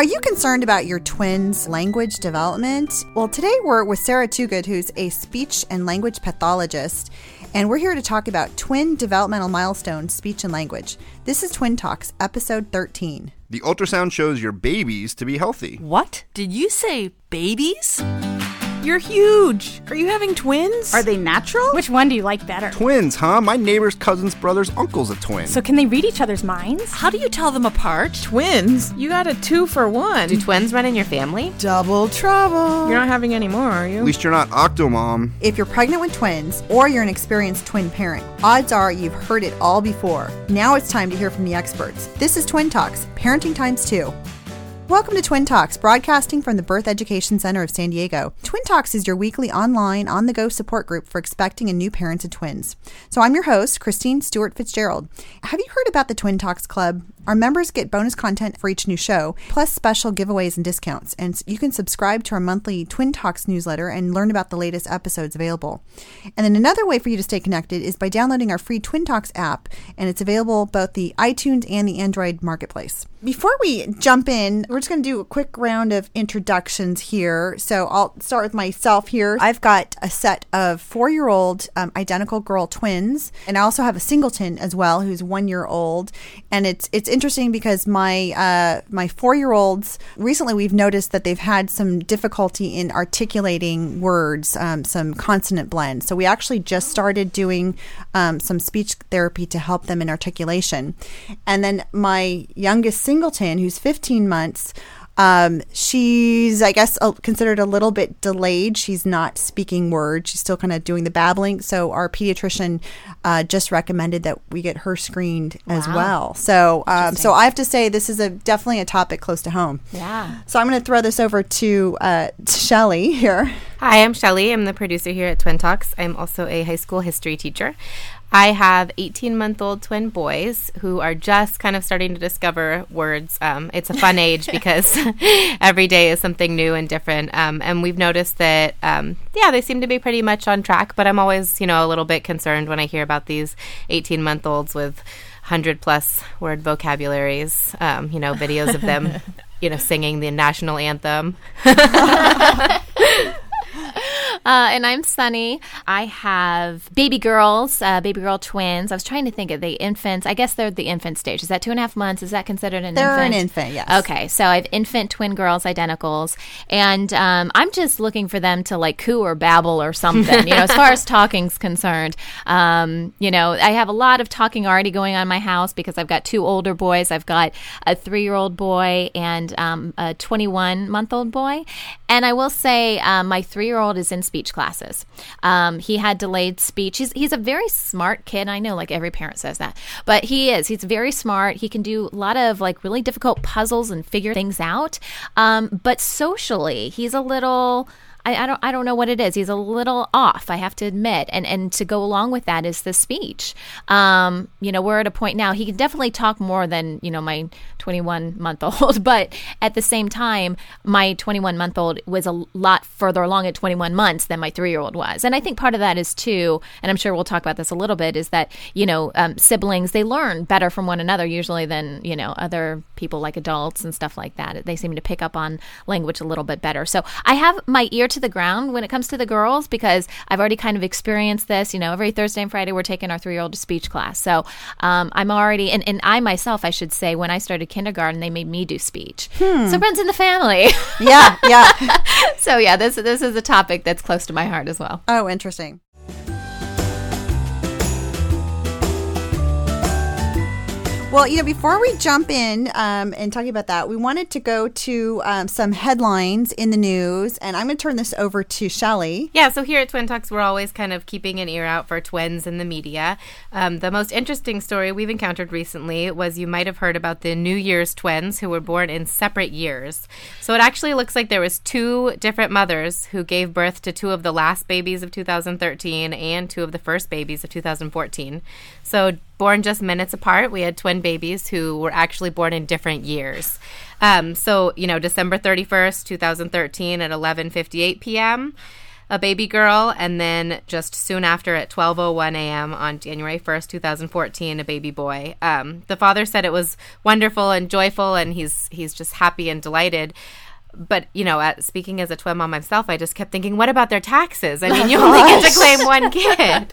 Are you concerned about your twins' language development? Well, today we're with Sarah Toogood, who's a speech and language pathologist, and we're here to talk about twin developmental milestones, speech and language. This is Twin Talks, episode 13. The ultrasound shows your babies to be healthy. What? Did you say babies? You're huge. Are you having twins? Are they natural? Which one do you like better? Twins, huh? My neighbor's cousin's brother's uncle's a twin. So can they read each other's minds? How do you tell them apart? Twins? You got a two for one. Do twins run in your family? Double trouble. You're not having any more, are you? At least you're not Octomom. If you're pregnant with twins or you're an experienced twin parent, odds are you've heard it all before. Now it's time to hear from the experts. This is Twin Talks, parenting times two. Welcome to Twin Talks, broadcasting from the Birth Education Center of San Diego. Twin Talks is your weekly online, on the go support group for expecting and new parents of twins. So I'm your host, Christine Stewart Fitzgerald. Have you heard about the Twin Talks Club? Our members get bonus content for each new show, plus special giveaways and discounts. And you can subscribe to our monthly Twin Talks newsletter and learn about the latest episodes available. And then another way for you to stay connected is by downloading our free Twin Talks app, and it's available both the iTunes and the Android marketplace. Before we jump in, we're just going to do a quick round of introductions here. So I'll start with myself here. I've got a set of four year old um, identical girl twins, and I also have a singleton as well who's one year old. And it's it's interesting because my uh, my four year olds recently we've noticed that they've had some difficulty in articulating words, um, some consonant blends. So we actually just started doing um, some speech therapy to help them in articulation. And then my youngest singleton, who's 15 months. Um, she's, I guess, uh, considered a little bit delayed. She's not speaking words. She's still kind of doing the babbling. So our pediatrician uh, just recommended that we get her screened as Wow. well. So, um, so I have to say this is a definitely a topic close to home. Yeah. So I'm going to throw this over to uh, Shelly here. Hi, I'm Shelly. I'm the producer here at Twin Talks. I'm also a high school history teacher. I have 18 month old twin boys who are just kind of starting to discover words. Um, it's a fun age because every day is something new and different. Um, and we've noticed that, um, yeah, they seem to be pretty much on track, but I'm always, you know, a little bit concerned when I hear about these 18 month olds with 100 plus word vocabularies, um, you know, videos of them, you know, singing the national anthem. Uh, and I'm Sunny. I have baby girls, uh, baby girl twins. I was trying to think of the infants. I guess they're the infant stage. Is that two and a half months? Is that considered an They're an infant? infant, yes. Okay, so I have infant twin girls, identicals, and um, I'm just looking for them to like coo or babble or something. you know, as far as talking's concerned, um, you know, I have a lot of talking already going on in my house because I've got two older boys. I've got a three-year-old boy and um, a 21-month-old boy, and I will say um, my three-year-old is in speech classes. Um, he had delayed speech. He's he's a very smart kid. I know, like every parent says that, but he is. He's very smart. He can do a lot of like really difficult puzzles and figure things out. Um, but socially, he's a little. I, I don't I don't know what it is. He's a little off, I have to admit. And and to go along with that is the speech. Um, you know, we're at a point now he can definitely talk more than, you know, my 21 month old, but at the same time, my 21 month old was a lot further along at 21 months than my 3-year-old was. And I think part of that is too, and I'm sure we'll talk about this a little bit is that, you know, um, siblings they learn better from one another usually than, you know, other people like adults and stuff like that. They seem to pick up on language a little bit better. So, I have my ear to the ground when it comes to the girls because I've already kind of experienced this. You know, every Thursday and Friday we're taking our three year old to speech class. So um, I'm already, and, and I myself, I should say, when I started kindergarten, they made me do speech. So it runs in the family. Yeah, yeah. so yeah, this this is a topic that's close to my heart as well. oh, interesting. Well, you know, before we jump in um, and talking about that, we wanted to go to um, some headlines in the news, and I'm going to turn this over to Shelly. Yeah, so here at Twin Talks, we're always kind of keeping an ear out for twins in the media. Um, the most interesting story we've encountered recently was you might have heard about the New Year's twins who were born in separate years. So it actually looks like there was two different mothers who gave birth to two of the last babies of 2013 and two of the first babies of 2014. So born just minutes apart. We had twin babies who were actually born in different years. Um, so, you know, December 31st, 2013 at 11:58 p.m., a baby girl, and then just soon after at 12:01 a.m. on January 1st, 2014, a baby boy. Um, the father said it was wonderful and joyful, and he's he's just happy and delighted but you know, at, speaking as a twin mom myself, I just kept thinking, what about their taxes? I mean, you only get to claim one kid.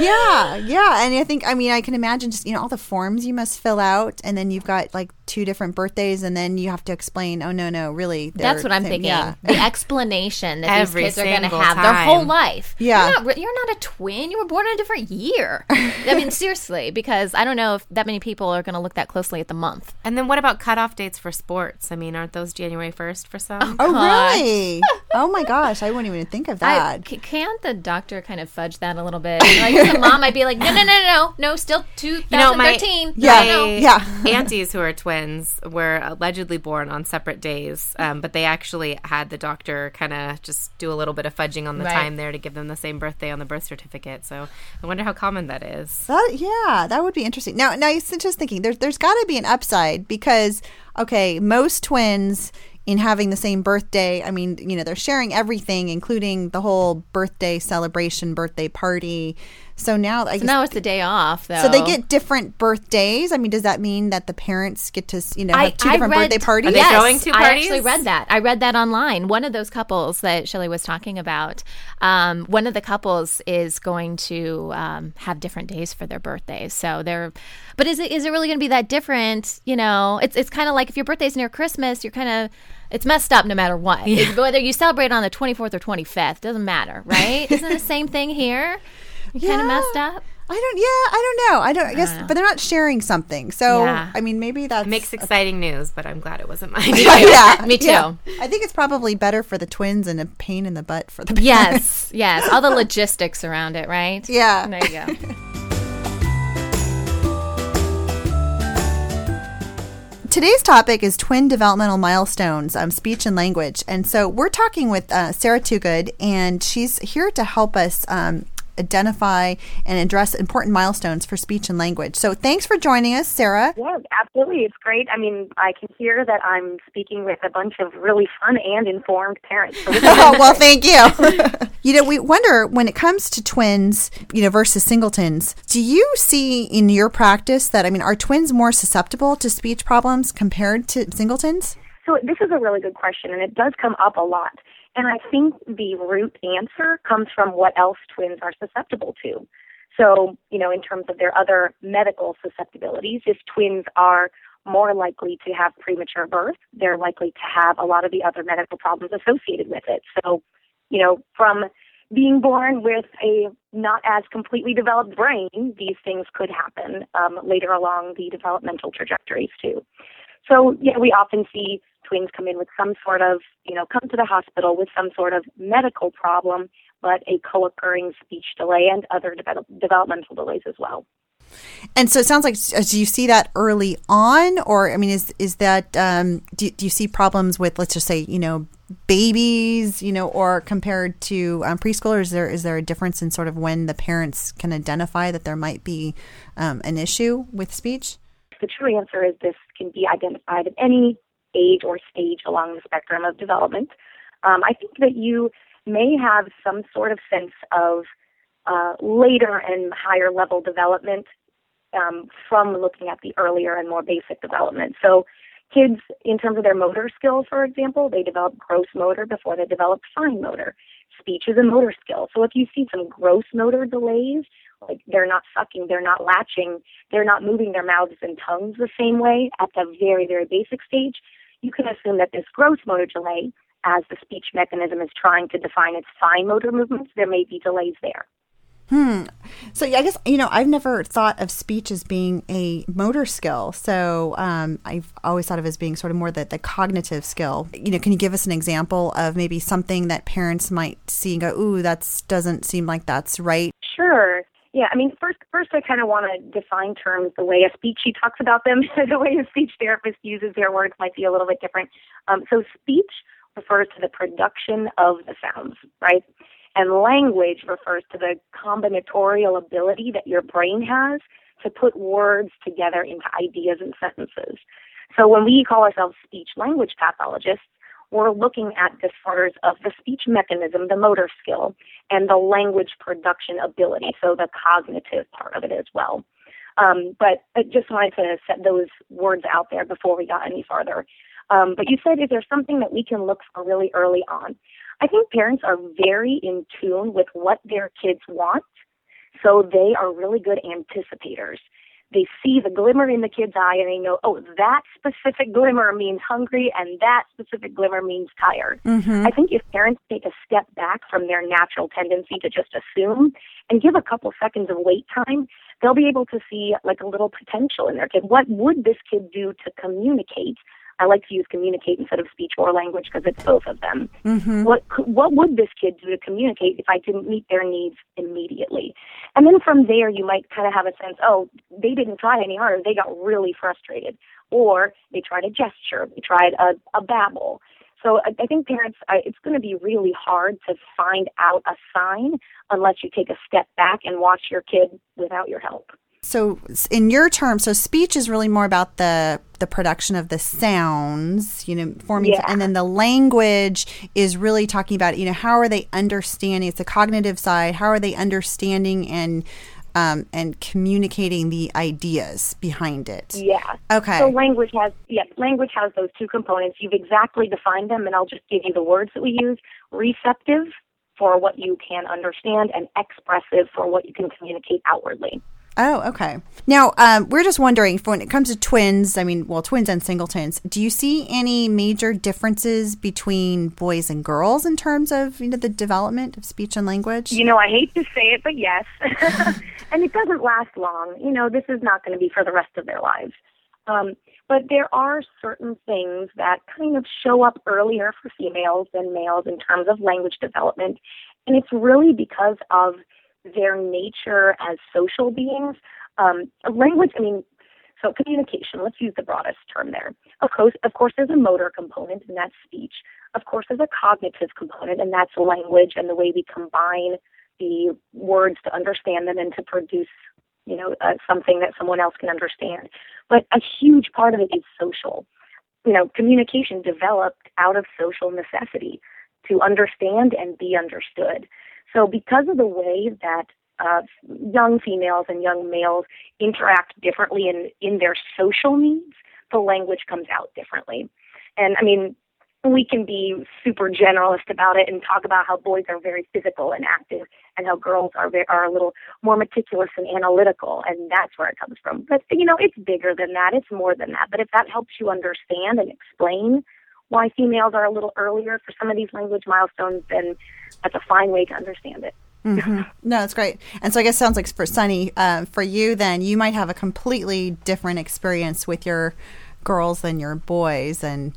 yeah, yeah, and I think I mean I can imagine just you know all the forms you must fill out, and then you've got like two different birthdays, and then you have to explain. Oh no, no, really, That's what I'm they're- thinking. Yeah. The explanation that Every these kids are going to single have their whole life. Yeah. you're not, you're not a twin. You were born in a different year. I mean, seriously, because I don't know if that many people are going to look that closely at the month. And then what about cutoff dates for sports? I mean, aren't those January 1st for some? Oh gosh. really? oh my gosh, I wouldn't even think of that. c- can't the doctor kind of fudge that a little bit? Like, as a mom, I'd be like, no, no, no, no, no, no, still 2013. Yeah, No, no. yeah. aunties who are twins were allegedly born on separate days, um, but they actually had the doctor kind of just do a little bit of fudging on the Right. time there to give them the same birthday on the birth certificate. So I wonder how common that is. That, yeah, that would be interesting. Now, now, you're just thinking, there's there's got to be an upside because okay, most twins in having the same birthday. I mean, you know, they're sharing everything, including the whole birthday celebration, birthday party. So now, I So guess, now it's the day off, though. so they get different birthdays. I mean, does that mean that the parents get to you know have I- two I different read- birthday parties? Are they yes, throwing two I actually read that. I read that online. One of those couples that Shelley was talking about, um, one of the couples is going to um, have different days for their birthdays. So they're, but is it is it really going to be that different? You know, it's it's kind of like if your birthday's near Christmas, you're kind of it's messed up no matter what. It's- whether you celebrate on the 24th or 25th doesn't matter, right? Isn't it the same thing here? You kind of messed up. I don't. Yeah, I don't know. I don't. I guess, but they're not sharing something. So Yeah. I mean, maybe that Makes exciting news, but I'm glad it wasn't mine. yeah, Me too. yeah. I think it's probably better for the twins and a pain in the butt for the parents. Yes, yes. All the logistics around it, right? Yeah. There you go. Today's topic is twin developmental milestones, um, speech and language. And so we're talking with uh, Sarah Toogood, and she's here to help us um, identify and address important milestones for speech and language. So thanks for joining us, Sarah. Yeah, absolutely. It's great. I mean, I can hear that I'm speaking with a bunch of really fun and informed parents. Oh, well, thank you. you know, we wonder when it comes to twins, you know, versus singletons, do you see in your practice that, I mean, are twins more susceptible to speech problems compared to singletons? So this is a really good question, and it does come up a lot. And I think the root answer comes from what else twins are susceptible to. So, you know, in terms of their other medical susceptibilities, if twins are more likely to have premature birth, they're likely to have a lot of the other medical problems associated with it. So, you know, from being born with a not as completely developed brain, these things could happen um, later along the developmental trajectories too. So, yeah, we often see come in with some sort of, you know, come to the hospital with some sort of medical problem, but a co occurring speech delay and other develop- developmental delays as well. And so it sounds like uh, do you see that early on, or I mean, is is that um, do do you see problems with let's just say you know babies, you know, or compared to um, preschoolers? Is there is there a difference in sort of when the parents can identify that there might be um, an issue with speech? The true answer is this can be identified at any age or stage along the spectrum of development. Um, I think that you may have some sort of sense of uh, later and higher level development um, from looking at the earlier and more basic development. So, kids, in terms of their motor skills, for example, they develop gross motor before they develop fine motor. Speech is a motor skill. So, if you see some gross motor delays, like they're not sucking, they're not latching, they're not moving their mouths and tongues the same way at the very, very basic stage, you can assume that this gross motor delay, as the speech mechanism is trying to define its fine motor movements, there may be delays there. Hmm. So yeah, I guess you know I've never thought of speech as being a motor skill. So um, I've always thought of it as being sort of more the, the cognitive skill. You know, can you give us an example of maybe something that parents might see and go, "Ooh, that doesn't seem like that's right." Sure. Yeah, I mean, first, first, I kind of want to define terms the way a speech she talks about them. the way a speech therapist uses their words might be a little bit different. Um, so, speech refers to the production of the sounds, right? And language refers to the combinatorial ability that your brain has to put words together into ideas and sentences. So when we call ourselves speech language pathologists, we're looking at disorders of the speech mechanism, the motor skill, and the language production ability, so the cognitive part of it as well. Um, but I just wanted to set those words out there before we got any farther. Um, but you said, is there something that we can look for really early on? I think parents are very in tune with what their kids want, so they are really good anticipators. They see the glimmer in the kid's eye and they know, oh, that specific glimmer means hungry and that specific glimmer means tired. Mm-hmm. I think if parents take a step back from their natural tendency to just assume and give a couple seconds of wait time, they'll be able to see like a little potential in their kid. What would this kid do to communicate I like to use communicate instead of speech or language because it's both of them. Mm-hmm. What what would this kid do to communicate if I didn't meet their needs immediately? And then from there, you might kind of have a sense, oh, they didn't try any harder. They got really frustrated, or they tried a gesture, they tried a, a babble. So I, I think parents, I, it's going to be really hard to find out a sign unless you take a step back and watch your kid without your help. So, in your terms, so speech is really more about the the production of the sounds, you know, forming, Yeah. and then the language is really talking about, you know, how are they understanding? It's the cognitive side. How are they understanding and um, and communicating the ideas behind it? Yeah. Okay. So language has yes, language has those two components. You've exactly defined them, and I'll just give you the words that we use: receptive for what you can understand, and expressive for what you can communicate outwardly. Oh, okay. Now, um, we're just wondering, when it comes to twins, I mean, well, twins and singletons, do you see any major differences between boys and girls in terms of you know the development of speech and language? You know, I hate to say it, but yes. and it doesn't last long. You know, this is not going to be for the rest of their lives. Um, but there are certain things that kind of show up earlier for females than males in terms of language development. And it's really because of their nature as social beings. Um, language, I mean, so communication, let's use the broadest term there. Of course, of course, there's a motor component, and that's speech. Of course, there's a cognitive component, and that's language and the way we combine the words to understand them and to produce, you know, uh, something that someone else can understand. But a huge part of it is social. You know, communication developed out of social necessity to understand and be understood. So, because of the way that uh, young females and young males interact differently in, in their social needs, the language comes out differently. And I mean, we can be super generalist about it and talk about how boys are very physical and active and how girls are very, are a little more meticulous and analytical and that's where it comes from. But you know, it's bigger than that. It's more than that. But if that helps you understand and explain why females are a little earlier for some of these language milestones, then that's a fine way to understand it. Mm-hmm. No, that's great. And so I guess it sounds like for Sunny, uh, for you, then you might have a completely different experience with your girls than your boys, and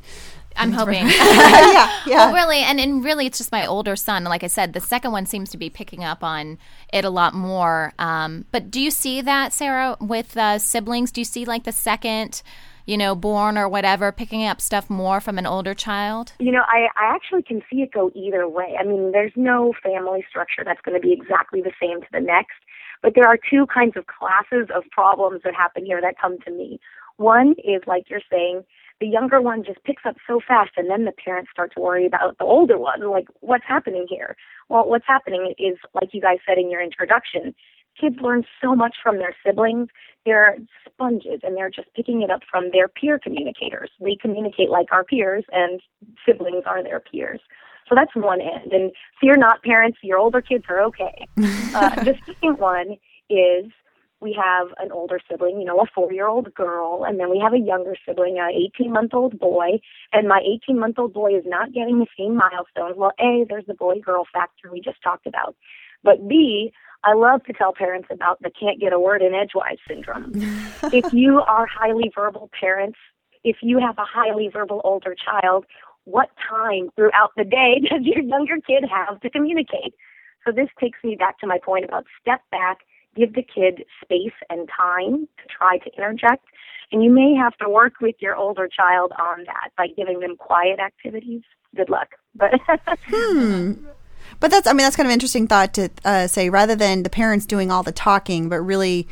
I'm hoping. yeah, yeah. Well, really, and, and really, it's just my older son. Like I said, the second one seems to be picking up on it a lot more. Um, but do you see that, Sarah, with uh, siblings? Do you see like the second, you know, born or whatever, picking up stuff more from an older child? You know, I, I actually can see it go either way. I mean, there's no family structure that's going to be exactly the same to the next, but there are two kinds of classes of problems that happen here that come to me. One is, like you're saying, the younger one just picks up so fast, and then the parents start to worry about the older one. Like, what's happening here? Well, what's happening is, like you guys said in your introduction, kids learn so much from their siblings. They're sponges and they're just picking it up from their peer communicators. We communicate like our peers, and siblings are their peers. So that's one end. And fear not, parents, your older kids are okay. uh, the second one is we have an older sibling, you know, a four year old girl, and then we have a younger sibling, an 18 month old boy, and my 18 month old boy is not getting the same milestones. Well, A, there's the boy girl factor we just talked about. But B, I love to tell parents about the can't get a word in edgewise syndrome. if you are highly verbal parents, if you have a highly verbal older child, what time throughout the day does your younger kid have to communicate? So this takes me back to my point about step back, give the kid space and time to try to interject. And you may have to work with your older child on that by giving them quiet activities. Good luck. But hmm. But that's, I mean, that's kind of an interesting thought to uh, say rather than the parents doing all the talking, but really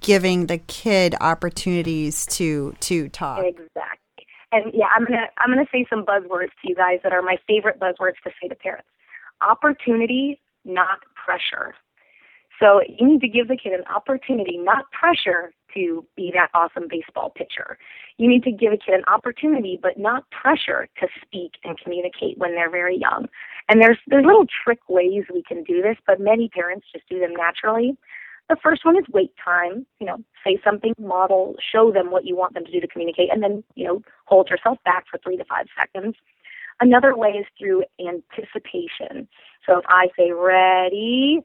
giving the kid opportunities to to talk. Exactly. And yeah, I'm gonna I'm gonna say some buzzwords to you guys that are my favorite buzzwords to say to parents. Opportunity, not pressure. So you need to give the kid an opportunity, not pressure, to be that awesome baseball pitcher. You need to give a kid an opportunity, but not pressure to speak and communicate when they're very young. And there's there's little trick ways we can do this, but many parents just do them naturally. The first one is wait time. You know, say something, model, show them what you want them to do to communicate, and then you know hold yourself back for three to five seconds. Another way is through anticipation. So if I say ready,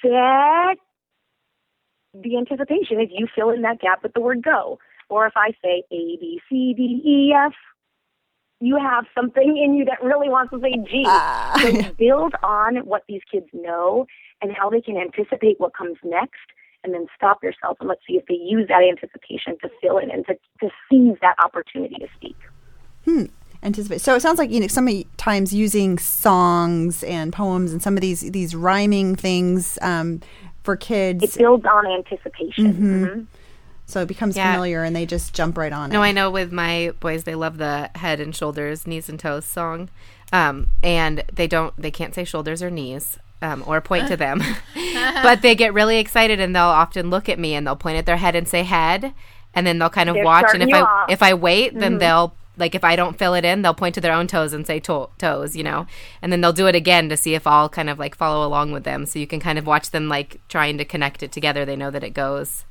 set, the anticipation is you fill in that gap with the word go. Or if I say A, B, C, D, E, F, you have something in you that really wants to say G. Uh, so build on what these kids know and how they can anticipate what comes next and then stop yourself and let's see if they use that anticipation to fill in and to, to seize that opportunity to speak. Hmm. Anticipate. So it sounds like you know sometimes using songs and poems and some of these these rhyming things um, for kids. It builds on anticipation. Mm-hmm. Mm-hmm. So it becomes yeah. familiar and they just jump right on no, it. No, I know with my boys, they love the head and shoulders, knees and toes song. Um, and they don't, they can't say shoulders or knees. Um, or point to them, but they get really excited and they'll often look at me and they'll point at their head and say head, and then they'll kind of They're watch. And if I off. if I wait, then mm-hmm. they'll like if I don't fill it in, they'll point to their own toes and say to- toes, you know, and then they'll do it again to see if I'll kind of like follow along with them. So you can kind of watch them like trying to connect it together. They know that it goes,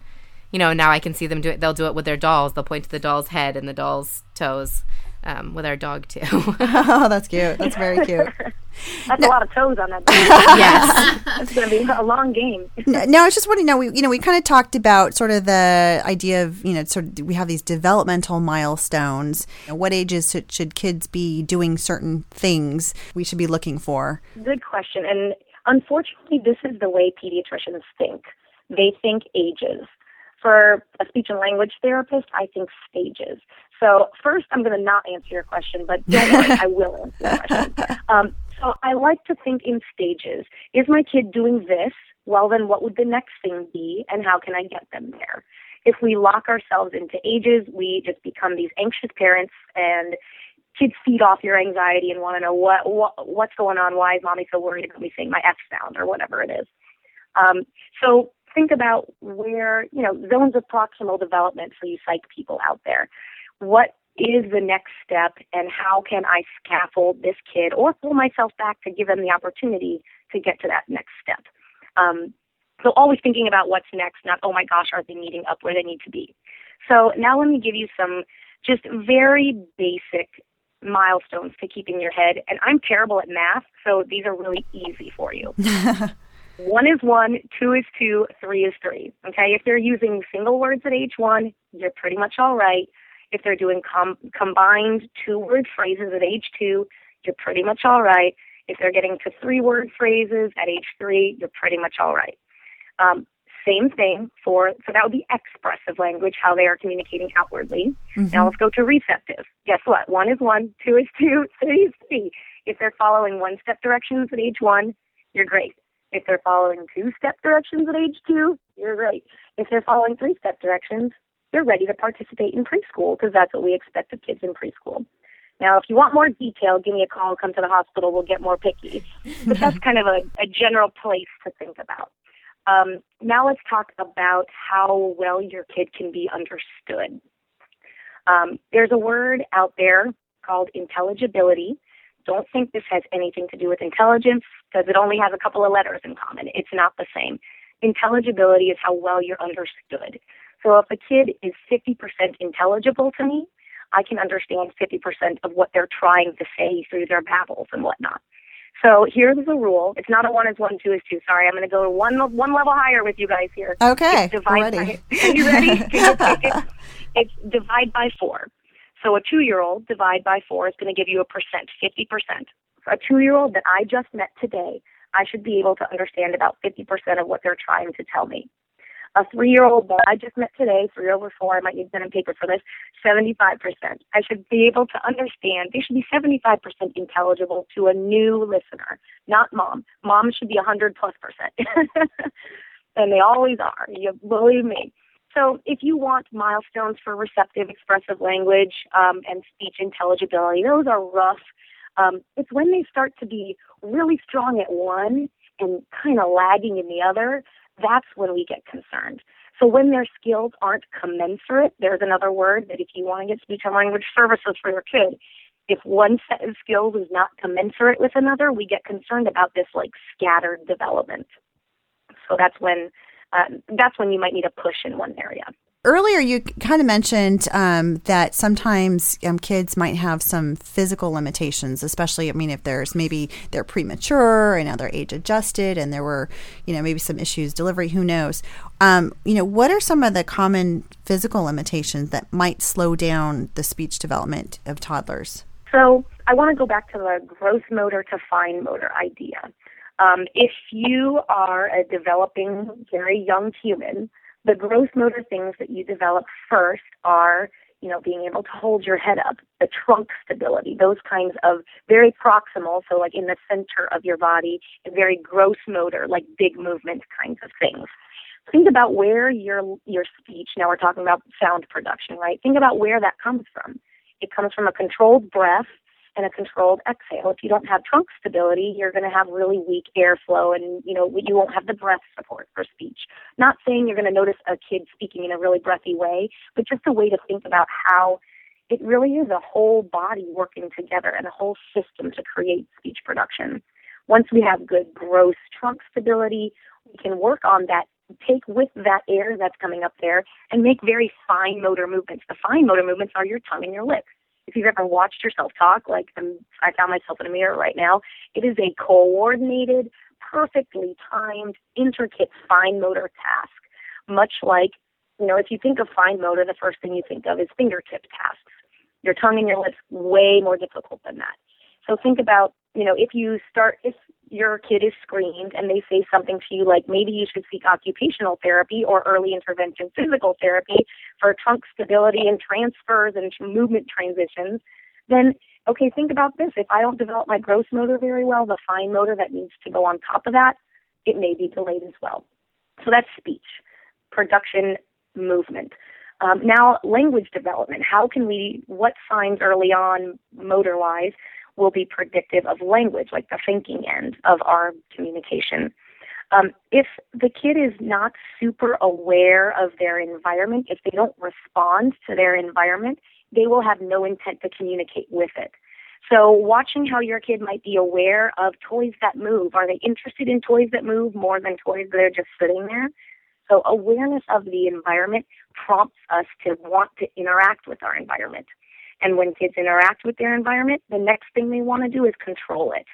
you know. Now I can see them do it. They'll do it with their dolls. They'll point to the doll's head and the doll's toes um, with our dog too. oh, that's cute. That's very cute. that's now, a lot of toes on that. yes, it's going to be a long game. No, I was just wondering. Now, we you know we kind of talked about sort of the idea of you know sort of we have these developmental milestones. You know, what ages should, should kids be doing certain things? We should be looking for. Good question. And unfortunately, this is the way pediatricians think. They think ages. For a speech and language therapist, I think stages. So first, I'm going to not answer your question, but don't worry, I will answer your question. Um, so I like to think in stages. Is my kid doing this? Well, then what would the next thing be, and how can I get them there? If we lock ourselves into ages, we just become these anxious parents, and kids feed off your anxiety and want to know what, what what's going on. Why is mommy so worried about me saying my F sound or whatever it is? Um, so think about where you know zones of proximal development for you psych people out there what is the next step and how can I scaffold this kid or pull myself back to give them the opportunity to get to that next step. Um, so always thinking about what's next, not, oh my gosh, are they meeting up where they need to be? So now let me give you some just very basic milestones to keep in your head. And I'm terrible at math, so these are really easy for you. one is one, two is two, three is three. Okay, if they're using single words at age one, you're pretty much all right. If they're doing com- combined two word phrases at age two, you're pretty much all right. If they're getting to three word phrases at age three, you're pretty much all right. Um, same thing for, so that would be expressive language, how they are communicating outwardly. Mm-hmm. Now let's go to receptive. Guess what? One is one, two is two, three is three. If they're following one step directions at age one, you're great. If they're following two step directions at age two, you're great. If they're following three step directions, they're ready to participate in preschool because that's what we expect of kids in preschool. Now, if you want more detail, give me a call, come to the hospital, we'll get more picky. But that's kind of a, a general place to think about. Um, now let's talk about how well your kid can be understood. Um, there's a word out there called intelligibility. Don't think this has anything to do with intelligence because it only has a couple of letters in common. It's not the same. Intelligibility is how well you're understood. So if a kid is 50% intelligible to me, I can understand 50% of what they're trying to say through their babbles and whatnot. So here's the rule. It's not a one is one, two is two. Sorry, I'm going to go one one level higher with you guys here. Okay, It's divide ready. By, are you ready? it's, it's divide by four. So a two-year-old divide by four is going to give you a percent, 50%. For a two-year-old that I just met today, I should be able to understand about 50% of what they're trying to tell me. A three-year-old that I just met today, three over four, I might need pen and paper for this, 75%. I should be able to understand. They should be 75% intelligible to a new listener, not mom. Mom should be 100 plus percent. and they always are. You believe me. So if you want milestones for receptive, expressive language um, and speech intelligibility, those are rough. Um, it's when they start to be really strong at one and kind of lagging in the other, that's when we get concerned. So when their skills aren't commensurate, there's another word that if you want to get speech and language services for your kid, if one set of skills is not commensurate with another, we get concerned about this like scattered development. So that's when uh, that's when you might need a push in one area. Earlier, you kind of mentioned um, that sometimes um, kids might have some physical limitations, especially, I mean, if there's maybe they're premature and now they're age adjusted and there were, you know, maybe some issues, delivery, who knows. Um, you know, what are some of the common physical limitations that might slow down the speech development of toddlers? So I want to go back to the gross motor to fine motor idea. Um, if you are a developing, very young human, the gross motor things that you develop first are, you know, being able to hold your head up, the trunk stability, those kinds of very proximal, so like in the center of your body, and very gross motor, like big movement kinds of things. Think about where your your speech. Now we're talking about sound production, right? Think about where that comes from. It comes from a controlled breath and a controlled exhale. If you don't have trunk stability, you're going to have really weak airflow and, you know, you won't have the breath support for speech. Not saying you're going to notice a kid speaking in a really breathy way, but just a way to think about how it really is a whole body working together and a whole system to create speech production. Once we have good gross trunk stability, we can work on that take with that air that's coming up there and make very fine motor movements. The fine motor movements are your tongue and your lips if you've ever watched yourself talk, like I'm, I found myself in a mirror right now, it is a coordinated, perfectly timed, intricate fine motor task. Much like, you know, if you think of fine motor, the first thing you think of is fingertip tasks. Your tongue and your lips way more difficult than that. So think about, you know, if you start, if your kid is screened and they say something to you like maybe you should seek occupational therapy or early intervention physical therapy for trunk stability and transfers and movement transitions, then okay, think about this. If I don't develop my gross motor very well, the fine motor that needs to go on top of that, it may be delayed as well. So that's speech, production, movement. Um, now, language development. How can we, what signs early on, motor wise, will be predictive of language, like the thinking end of our communication. Um, if the kid is not super aware of their environment, if they don't respond to their environment, they will have no intent to communicate with it. So, watching how your kid might be aware of toys that move. Are they interested in toys that move more than toys that are just sitting there? So, awareness of the environment prompts us to want to interact with our environment. And when kids interact with their environment, the next thing they want to do is control it.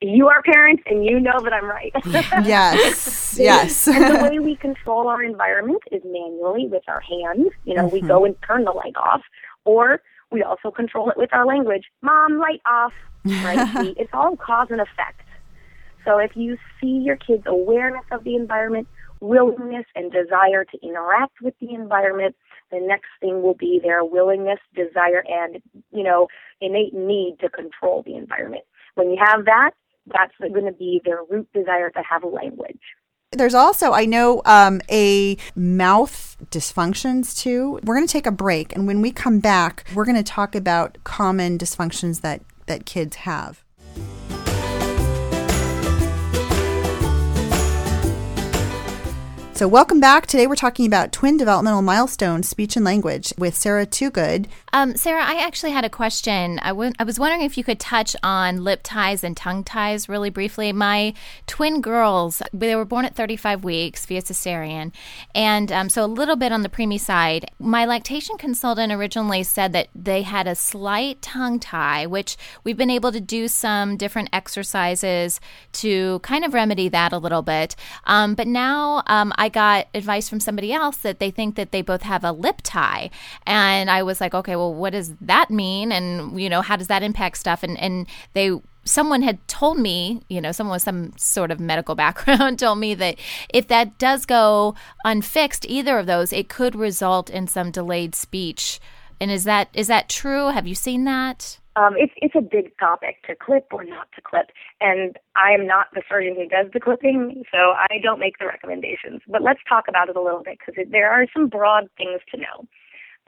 You are parents and you know that I'm right. yes, yes. and the way we control our environment is manually with our hands. You know, mm-hmm. we go and turn the light off, or we also control it with our language. Mom, light off. Right? it's all cause and effect. So if you see your kids' awareness of the environment, willingness and desire to interact with the environment, the next thing will be their willingness, desire, and, you know, innate need to control the environment. When you have that, that's going to be their root desire to have a language. There's also, I know, um, a mouth dysfunctions too. We're going to take a break, and when we come back, we're going to talk about common dysfunctions that that kids have. So, welcome back. Today we're talking about twin developmental milestones, speech and language, with Sarah Toogood. Um, Sarah, I actually had a question. I, w- I was wondering if you could touch on lip ties and tongue ties really briefly. My twin girls, they were born at 35 weeks via cesarean, and um, so a little bit on the preemie side. My lactation consultant originally said that they had a slight tongue tie, which we've been able to do some different exercises to kind of remedy that a little bit. Um, but now um, I got advice from somebody else that they think that they both have a lip tie, and I was like, okay, well, what does that mean? And you know, how does that impact stuff? And and they someone had told me, you know, someone with some sort of medical background told me that if that does go unfixed, either of those, it could result in some delayed speech. And is that is that true? Have you seen that? Um, it's it's a big topic to clip or not to clip, and I am not the surgeon who does the clipping, so I don't make the recommendations. But let's talk about it a little bit because there are some broad things to know.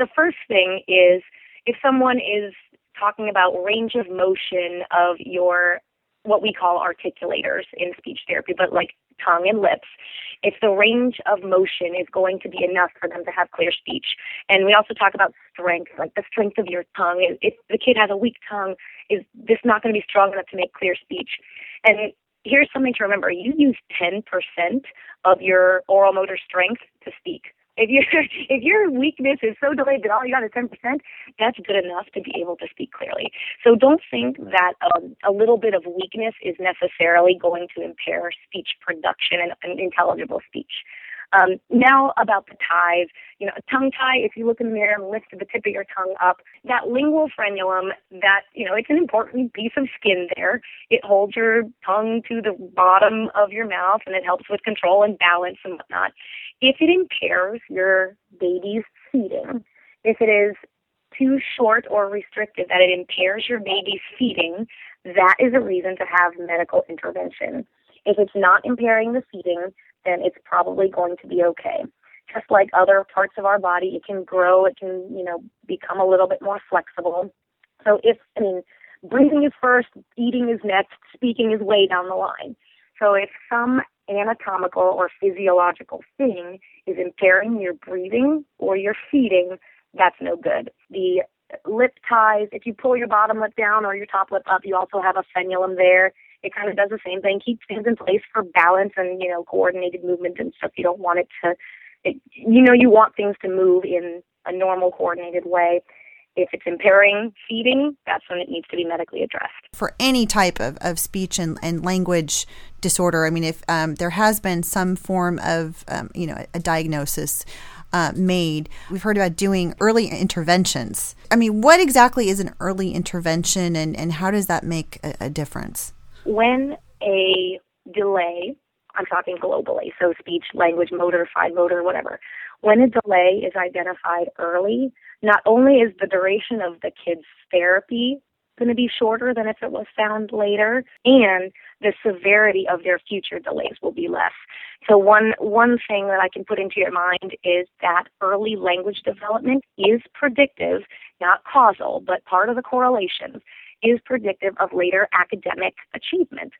The first thing is if someone is talking about range of motion of your what we call articulators in speech therapy, but like tongue and lips, if the range of motion is going to be enough for them to have clear speech. And we also talk about strength, like the strength of your tongue. If the kid has a weak tongue, is this not going to be strong enough to make clear speech? And here's something to remember you use 10% of your oral motor strength to speak. If your if your weakness is so delayed that all you got is ten percent, that's good enough to be able to speak clearly. So don't think that um, a little bit of weakness is necessarily going to impair speech production and, and intelligible speech. Um, now about the ties, you know, a tongue tie, if you look in the mirror and lift the tip of your tongue up, that lingual frenulum, that, you know, it's an important piece of skin there. It holds your tongue to the bottom of your mouth and it helps with control and balance and whatnot. If it impairs your baby's feeding, if it is too short or restricted that it impairs your baby's feeding, that is a reason to have medical intervention. If it's not impairing the feeding, then it's probably going to be okay. Just like other parts of our body, it can grow, it can, you know, become a little bit more flexible. So if, I mean, breathing is first, eating is next, speaking is way down the line. So if some anatomical or physiological thing is impairing your breathing or your feeding, that's no good. The lip ties, if you pull your bottom lip down or your top lip up, you also have a frenulum there. It kind of does the same thing, keeps things in place for balance and, you know, coordinated movement and stuff. You don't want it to, it, you know, you want things to move in a normal, coordinated way. If it's impairing feeding, that's when it needs to be medically addressed. For any type of, of speech and, and language disorder, I mean, if um, there has been some form of, um, you know, a diagnosis uh, made, we've heard about doing early interventions. I mean, what exactly is an early intervention and, and how does that make a, a difference? When a delay, I'm talking globally, so speech, language, motor, fine motor, whatever, when a delay is identified early, not only is the duration of the kid's therapy going to be shorter than if it was found later, and the severity of their future delays will be less. So one one thing that I can put into your mind is that early language development is predictive, not causal, but part of the correlation is predictive of later academic achievement.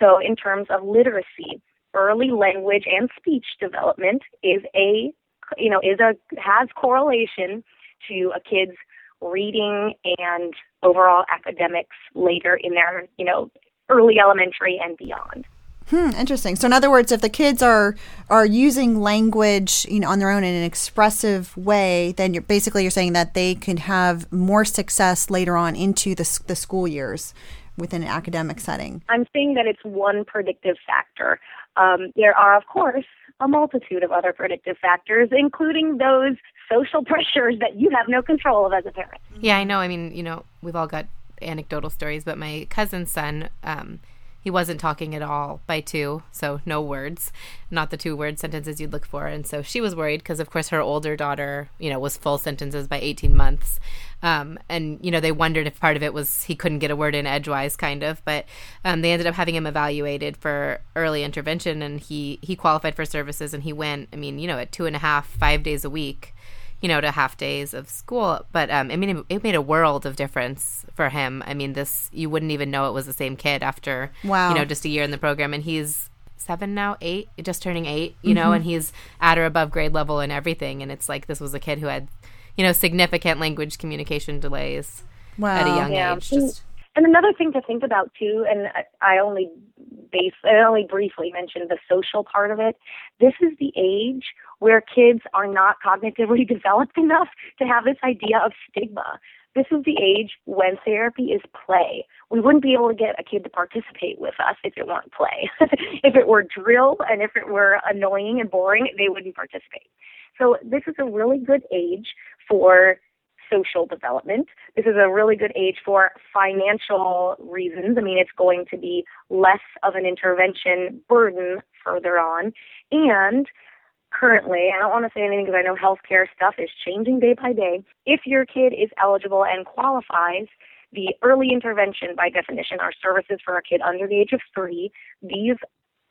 So in terms of literacy, early language and speech development is a you know is a has correlation to a kid's reading and overall academics later in their, you know, early elementary and beyond. Hmm, interesting. So in other words, if the kids are are using language, you know, on their own in an expressive way, then you're basically you're saying that they can have more success later on into the the school years within an academic setting. I'm saying that it's one predictive factor. Um, there are, of course, a multitude of other predictive factors, including those social pressures that you have no control of as a parent. Yeah, I know. I mean, you know, we've all got anecdotal stories, but my cousin's son, um, he wasn't talking at all by two, so no words, not the two word sentences you'd look for. And so she was worried because, of course, her older daughter, you know, was full sentences by 18 months. Um, and, you know, they wondered if part of it was he couldn't get a word in edgewise, kind of. But um, they ended up having him evaluated for early intervention, and he, he qualified for services and he went, I mean, you know, at two and a half, five days a week you know, to half days of school. But um, I mean, it, made a world of difference for him. I mean, this you wouldn't even know it was the same kid after, wow. you know, just a year in the program, and he's seven now, eight, just turning eight, you know, and he's at or above grade level and everything. And it's like this was a kid who had, you know, significant language communication delays at a young Yeah. age. Just And another thing to think about too, and I- I only base, I only briefly mentioned the social part of it. This is the age where kids are not cognitively developed enough to have this idea of stigma. This is the age when therapy is play. We wouldn't be able to get a kid to participate with us if it weren't play. if it were drill and if it were annoying and boring, they wouldn't participate. So this is a really good age for social development. This is a really good age for financial reasons. I mean, it's going to be less of an intervention burden further on. And currently, I don't want to say anything because I know healthcare stuff is changing day by day. If your kid is eligible and qualifies, the early intervention, by definition, are services for a kid under the age of three. These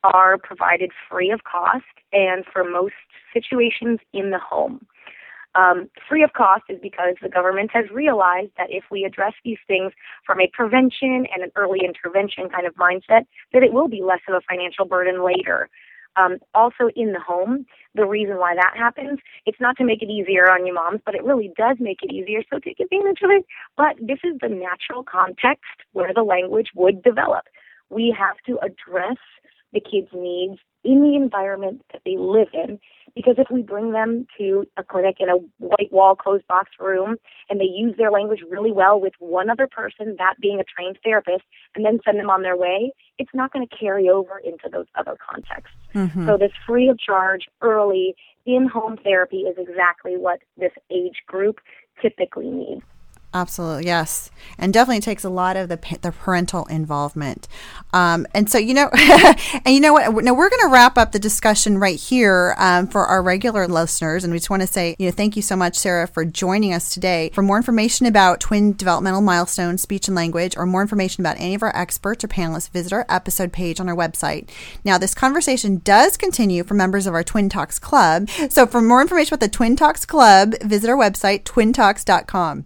are provided free of cost and for most situations in the home. Um, free of cost is because the government has realized that if we address these things from a prevention and an early intervention kind of mindset, that it will be less of a financial burden later. Um, also in the home, the reason why that happens, it's not to make it easier on you moms, but it really does make it easier, so take advantage of it. But this is the natural context where the language would develop. We have to address the kids' needs in the environment that they live in. Because if we bring them to a clinic in a white wall, closed box room, and they use their language really well with one other person, that being a trained therapist, and then send them on their way, it's not going to carry over into those other contexts. Mm-hmm. So this free of charge, early, in-home therapy is exactly what this age group typically needs. Absolutely, yes, and definitely takes a lot of the the parental involvement. Um, and so you know, and you know what? Now we're going to wrap up the discussion right here um, for our regular listeners, and we just want to say, you know, thank you so much, Sarah, for joining us today. For more information about twin developmental milestones, speech and language, or more information about any of our experts or panelists, visit our episode page on our website. Now, this conversation does continue for members of our Twin Talks Club. So, for more information about the Twin Talks Club, visit our website twintalks.com.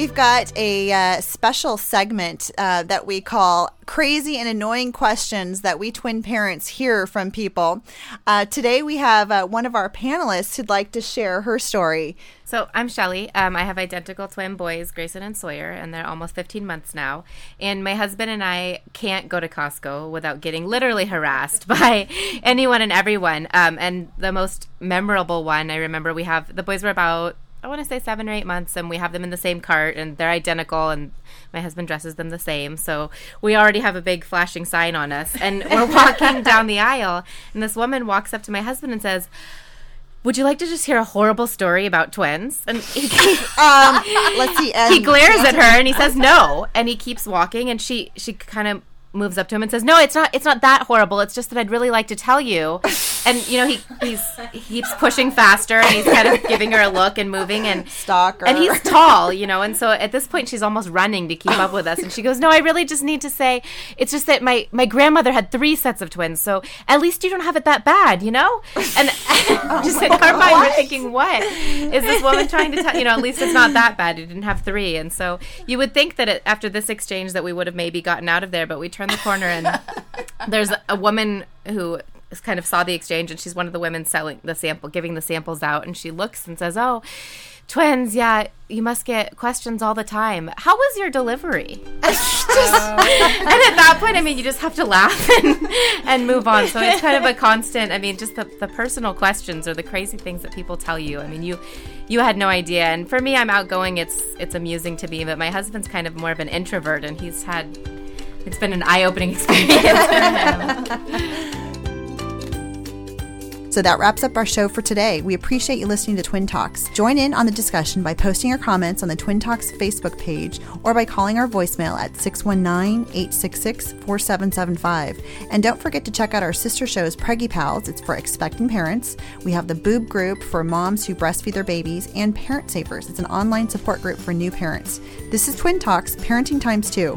We've got a uh, special segment uh, that we call Crazy and Annoying Questions that we twin parents hear from people. Uh, today we have uh, one of our panelists who'd like to share her story. So I'm Shelly. Um, I have identical twin boys, Grayson and Sawyer, and they're almost 15 months now. And my husband and I can't go to Costco without getting literally harassed by anyone and everyone. Um, and the most memorable one, I remember we have the boys were about I want to say seven or eight months, and we have them in the same cart, and they're identical, and my husband dresses them the same. So we already have a big flashing sign on us, and we're walking down the aisle, and this woman walks up to my husband and says, "Would you like to just hear a horrible story about twins?" And he, Um, let's see. he glares at her and he says no, and he keeps walking, and she she kind of moves up to him and says, "No, it's not. It's not that horrible. It's just that I'd really like to tell you." And you know, he he's he keeps pushing faster, and he's kind of giving her a look and moving, and Stalker. and he's tall, you know, and so at this point she's almost running to keep up with us, and she goes, "No, I really just need to say, it's just that my my grandmother had three sets of twins, so at least you don't have it that bad, you know." And oh just in our mind, we're thinking, "What is this woman trying to tell? You know, at least it's not that bad. You didn't have three, and so you would think that it, after this exchange that we would have maybe gotten out of there, but we turned the corner and there's a woman who kind of saw the exchange and she's one of the women selling the sample giving the samples out and she looks and says oh twins yeah you must get questions all the time. How was your delivery? Just- oh. and at that point i mean you just have to laugh and, and move on. So it's kind of a constant i mean just the, the personal questions or the crazy things that people tell you. I mean you you had no idea. And for me i'm outgoing. It's it's amusing to me but my husband's kind of more of an introvert and he's had it's been an eye-opening experience So that wraps up our show for today. We appreciate you listening to Twin Talks. Join in on the discussion by posting your comments on the Twin Talks Facebook page or by calling our voicemail at 619 866 4775. And don't forget to check out our sister shows, Preggy Pals. It's for expecting parents. We have the Boob Group for moms who breastfeed their babies, and Parent Savers. It's an online support group for new parents. This is Twin Talks, Parenting Times 2.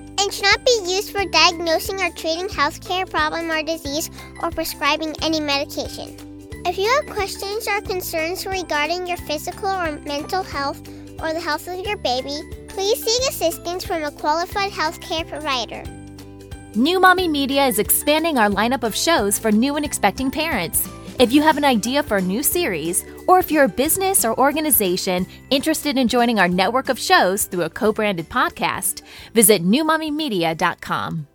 and should not be used for diagnosing or treating healthcare problem or disease or prescribing any medication. If you have questions or concerns regarding your physical or mental health or the health of your baby, please seek assistance from a qualified healthcare provider. New Mommy Media is expanding our lineup of shows for new and expecting parents. If you have an idea for a new series, or if you're a business or organization interested in joining our network of shows through a co branded podcast, visit newmommymedia.com.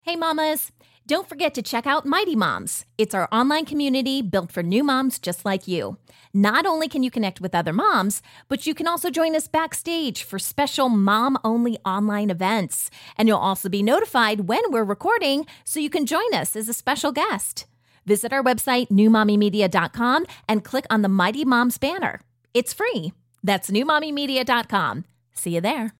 Hey, mamas! Don't forget to check out Mighty Moms. It's our online community built for new moms just like you. Not only can you connect with other moms, but you can also join us backstage for special mom only online events. And you'll also be notified when we're recording so you can join us as a special guest. Visit our website, newmommymedia.com, and click on the Mighty Moms banner. It's free. That's newmommymedia.com. See you there.